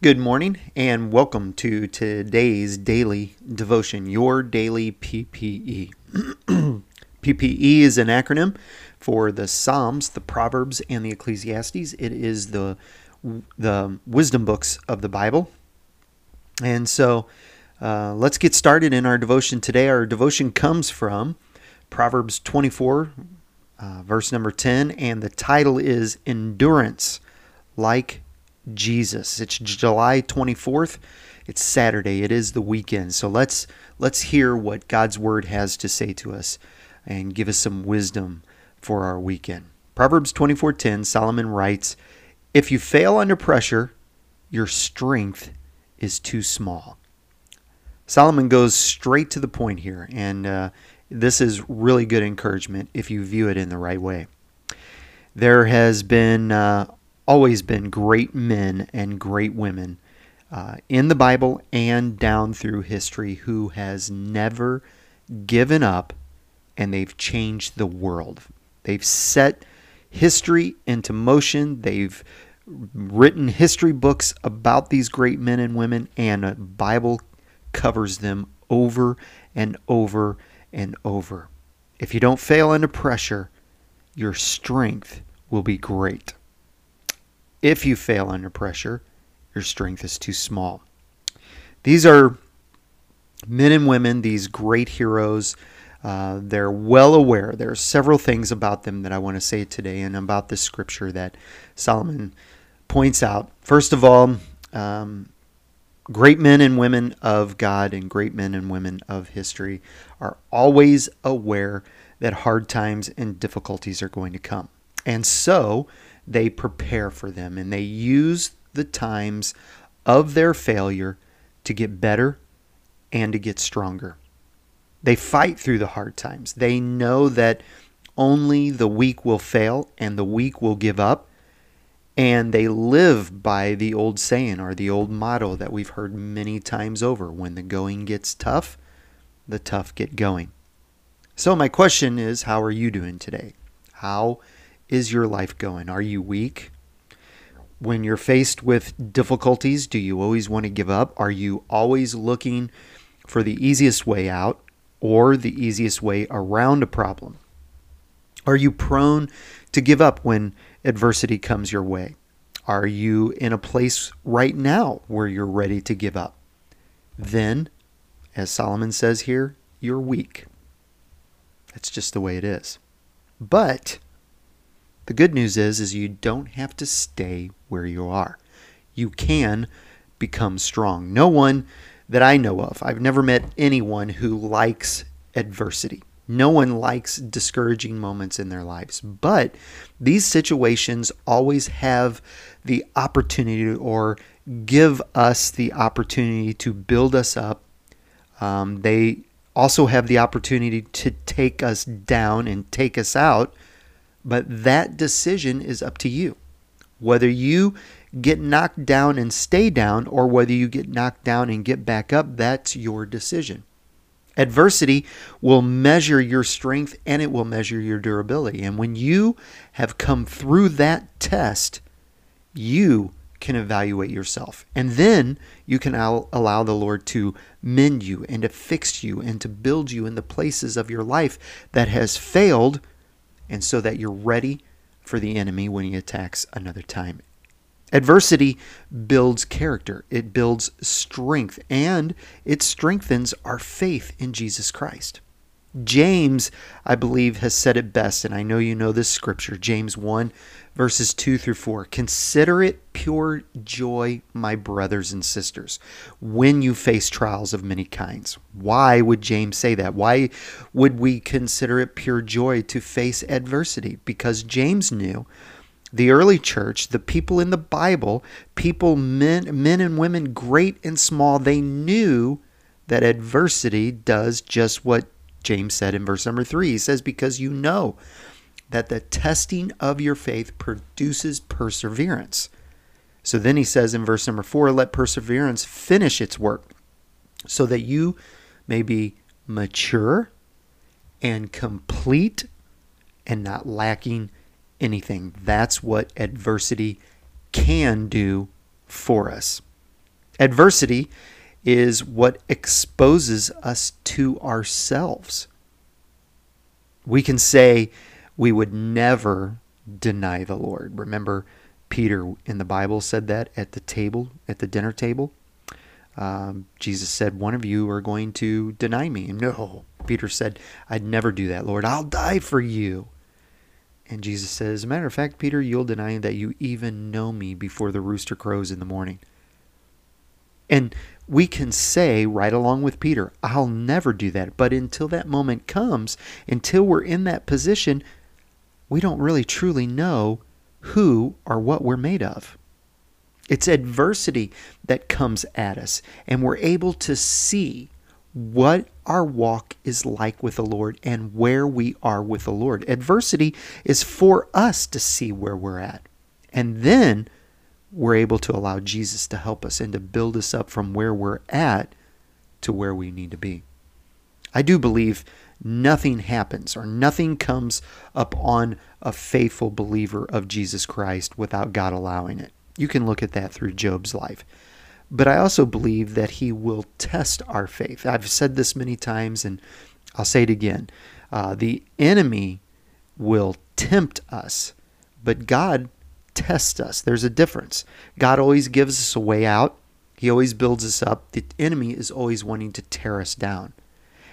Good morning and welcome to today's daily devotion, your daily PPE. PPE is an acronym for the Psalms, the Proverbs, and the Ecclesiastes. It is the the wisdom books of the Bible. And so uh, let's get started in our devotion today. Our devotion comes from Proverbs 24, uh, verse number 10, and the title is Endurance Like Jesus. It's July 24th. It's Saturday. It is the weekend. So let's let's hear what God's word has to say to us and give us some wisdom for our weekend. Proverbs 24:10 Solomon writes, "If you fail under pressure, your strength is too small." Solomon goes straight to the point here, and uh, this is really good encouragement if you view it in the right way. There has been uh, always been great men and great women uh, in the Bible and down through history who has never given up and they've changed the world. They've set history into motion. They've written history books about these great men and women, and the Bible covers them over and over and over. If you don't fail under pressure, your strength will be great. If you fail under pressure, your strength is too small. These are men and women, these great heroes. Uh, they're well aware. There are several things about them that I want to say today and about this scripture that Solomon points out. First of all, um, great men and women of God and great men and women of history are always aware that hard times and difficulties are going to come. And so they prepare for them and they use the times of their failure to get better and to get stronger. They fight through the hard times. They know that only the weak will fail and the weak will give up. And they live by the old saying or the old motto that we've heard many times over when the going gets tough, the tough get going. So, my question is how are you doing today? How is your life going? Are you weak? When you're faced with difficulties, do you always want to give up? Are you always looking for the easiest way out or the easiest way around a problem? Are you prone to give up when adversity comes your way? Are you in a place right now where you're ready to give up? Then, as Solomon says here, you're weak. That's just the way it is. But the good news is is you don't have to stay where you are. You can become strong. No one that I know of, I've never met anyone who likes adversity. No one likes discouraging moments in their lives. But these situations always have the opportunity or give us the opportunity to build us up. Um, they also have the opportunity to take us down and take us out but that decision is up to you. Whether you get knocked down and stay down, or whether you get knocked down and get back up, that's your decision. Adversity will measure your strength and it will measure your durability. And when you have come through that test, you can evaluate yourself. And then you can allow the Lord to mend you and to fix you and to build you in the places of your life that has failed and so that you're ready for the enemy when he attacks another time. Adversity builds character, it builds strength, and it strengthens our faith in Jesus Christ. James, I believe, has said it best, and I know you know this scripture, James 1, verses 2 through 4. Consider it pure joy, my brothers and sisters, when you face trials of many kinds. Why would James say that? Why would we consider it pure joy to face adversity? Because James knew the early church, the people in the Bible, people, men, men and women, great and small, they knew that adversity does just what James said in verse number three. He says, Because you know that the testing of your faith produces perseverance. So then he says in verse number four, Let perseverance finish its work, so that you may be mature and complete and not lacking anything. That's what adversity can do for us. Adversity is what exposes us to ourselves. We can say we would never deny the Lord. Remember, Peter in the Bible said that at the table, at the dinner table. Um, Jesus said, One of you are going to deny me. No. Peter said, I'd never do that, Lord. I'll die for you. And Jesus says, As a matter of fact, Peter, you'll deny that you even know me before the rooster crows in the morning. And we can say, right along with Peter, I'll never do that. But until that moment comes, until we're in that position, we don't really truly know who or what we're made of. It's adversity that comes at us, and we're able to see what our walk is like with the Lord and where we are with the Lord. Adversity is for us to see where we're at. And then we're able to allow Jesus to help us and to build us up from where we're at to where we need to be. I do believe nothing happens or nothing comes up on a faithful believer of Jesus Christ without God allowing it. You can look at that through Job's life. But I also believe that he will test our faith. I've said this many times and I'll say it again. Uh, the enemy will tempt us, but God tests us. There's a difference. God always gives us a way out, He always builds us up. The enemy is always wanting to tear us down.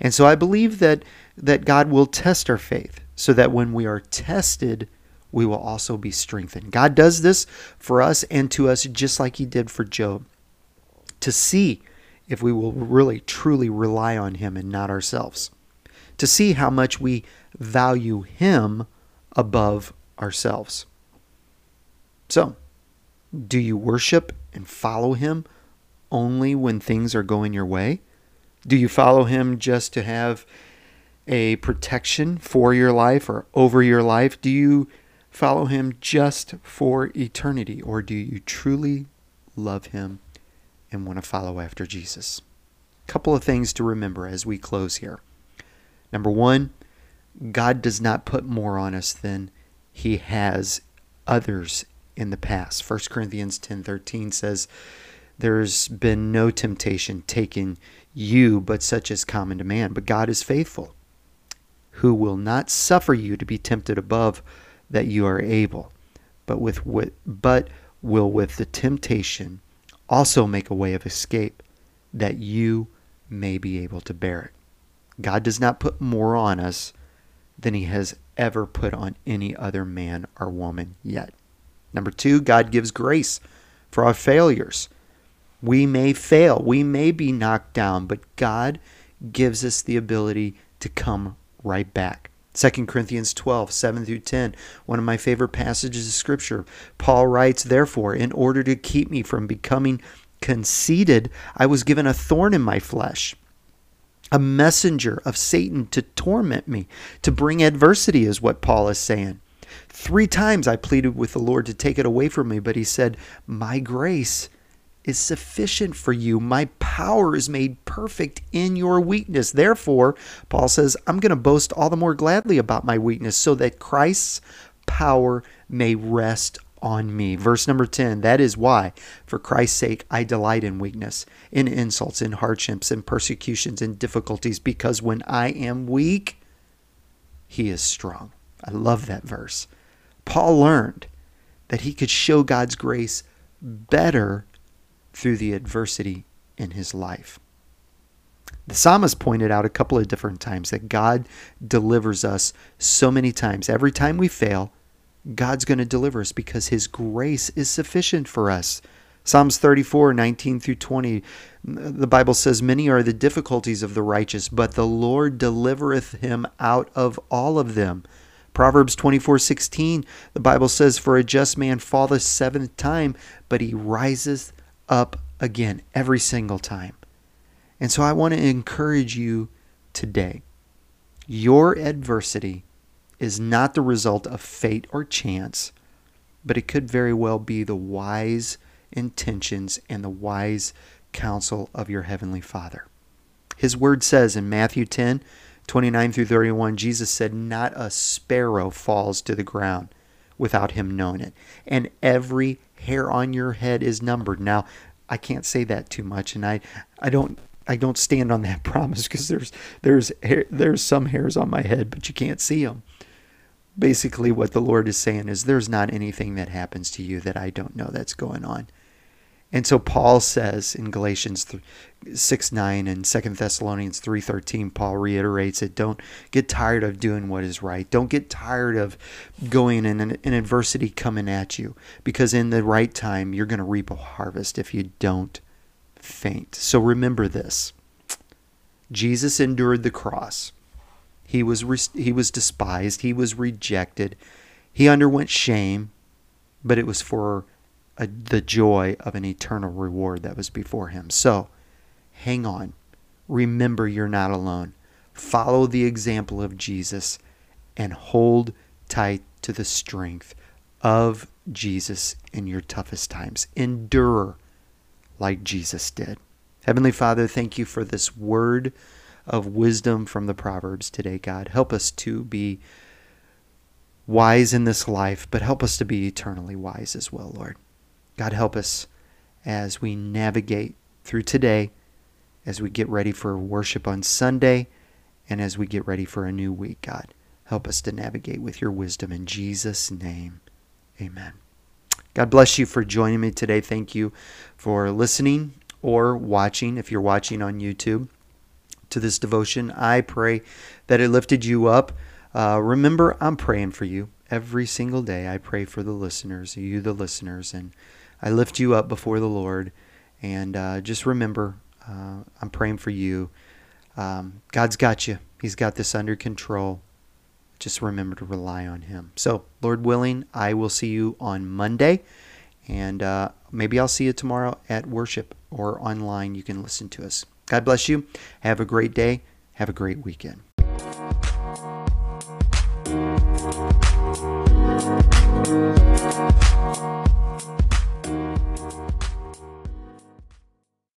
And so I believe that, that God will test our faith so that when we are tested, we will also be strengthened. God does this for us and to us just like He did for Job to see if we will really truly rely on Him and not ourselves, to see how much we value Him above ourselves. So, do you worship and follow Him only when things are going your way? Do you follow Him just to have a protection for your life or over your life? Do you follow Him just for eternity? Or do you truly love Him and want to follow after Jesus? Couple of things to remember as we close here. Number one, God does not put more on us than He has others in the past. 1 Corinthians 10:13 says, "There's been no temptation taken you but such as common to man, but God is faithful, who will not suffer you to be tempted above that you are able, but with but will with the temptation also make a way of escape that you may be able to bear it." God does not put more on us than he has ever put on any other man or woman yet. Number two, God gives grace for our failures. We may fail, we may be knocked down, but God gives us the ability to come right back. 2 Corinthians 12, 7 through 10, one of my favorite passages of Scripture. Paul writes, Therefore, in order to keep me from becoming conceited, I was given a thorn in my flesh, a messenger of Satan to torment me, to bring adversity, is what Paul is saying. Three times I pleaded with the Lord to take it away from me, but he said, My grace is sufficient for you. My power is made perfect in your weakness. Therefore, Paul says, I'm going to boast all the more gladly about my weakness so that Christ's power may rest on me. Verse number 10 That is why, for Christ's sake, I delight in weakness, in insults, in hardships, in persecutions, in difficulties, because when I am weak, he is strong. I love that verse. Paul learned that he could show God's grace better through the adversity in his life. The psalmist pointed out a couple of different times that God delivers us so many times. Every time we fail, God's going to deliver us because his grace is sufficient for us. Psalms 34, 19 through 20, the Bible says, Many are the difficulties of the righteous, but the Lord delivereth him out of all of them. Proverbs 24:16, the Bible says, For a just man falleth seventh time, but he riseth up again every single time. And so I want to encourage you today. Your adversity is not the result of fate or chance, but it could very well be the wise intentions and the wise counsel of your Heavenly Father. His word says in Matthew 10 29 through 31, Jesus said, Not a sparrow falls to the ground without him knowing it. And every hair on your head is numbered. Now, I can't say that too much, and I I don't I don't stand on that promise because there's there's hair, there's some hairs on my head, but you can't see them. Basically, what the Lord is saying is there's not anything that happens to you that I don't know that's going on. And so Paul says in Galatians 6 9 and 2 Thessalonians 3 13, Paul reiterates it don't get tired of doing what is right. Don't get tired of going in an adversity coming at you because in the right time, you're going to reap a harvest if you don't faint. So remember this Jesus endured the cross. He was, re- he was despised. He was rejected. He underwent shame, but it was for a, the joy of an eternal reward that was before him. So, hang on. Remember, you're not alone. Follow the example of Jesus and hold tight to the strength of Jesus in your toughest times. Endure like Jesus did. Heavenly Father, thank you for this word of wisdom from the Proverbs today, God. Help us to be wise in this life, but help us to be eternally wise as well, Lord. God, help us as we navigate through today, as we get ready for worship on Sunday, and as we get ready for a new week, God. Help us to navigate with your wisdom in Jesus' name. Amen. God bless you for joining me today. Thank you for listening or watching if you're watching on YouTube to this devotion. I pray that it lifted you up. Uh, remember, I'm praying for you every single day. I pray for the listeners, you, the listeners, and I lift you up before the Lord. And uh, just remember, uh, I'm praying for you. Um, God's got you, He's got this under control. Just remember to rely on Him. So, Lord willing, I will see you on Monday. And uh, maybe I'll see you tomorrow at worship or online. You can listen to us. God bless you. Have a great day. Have a great weekend.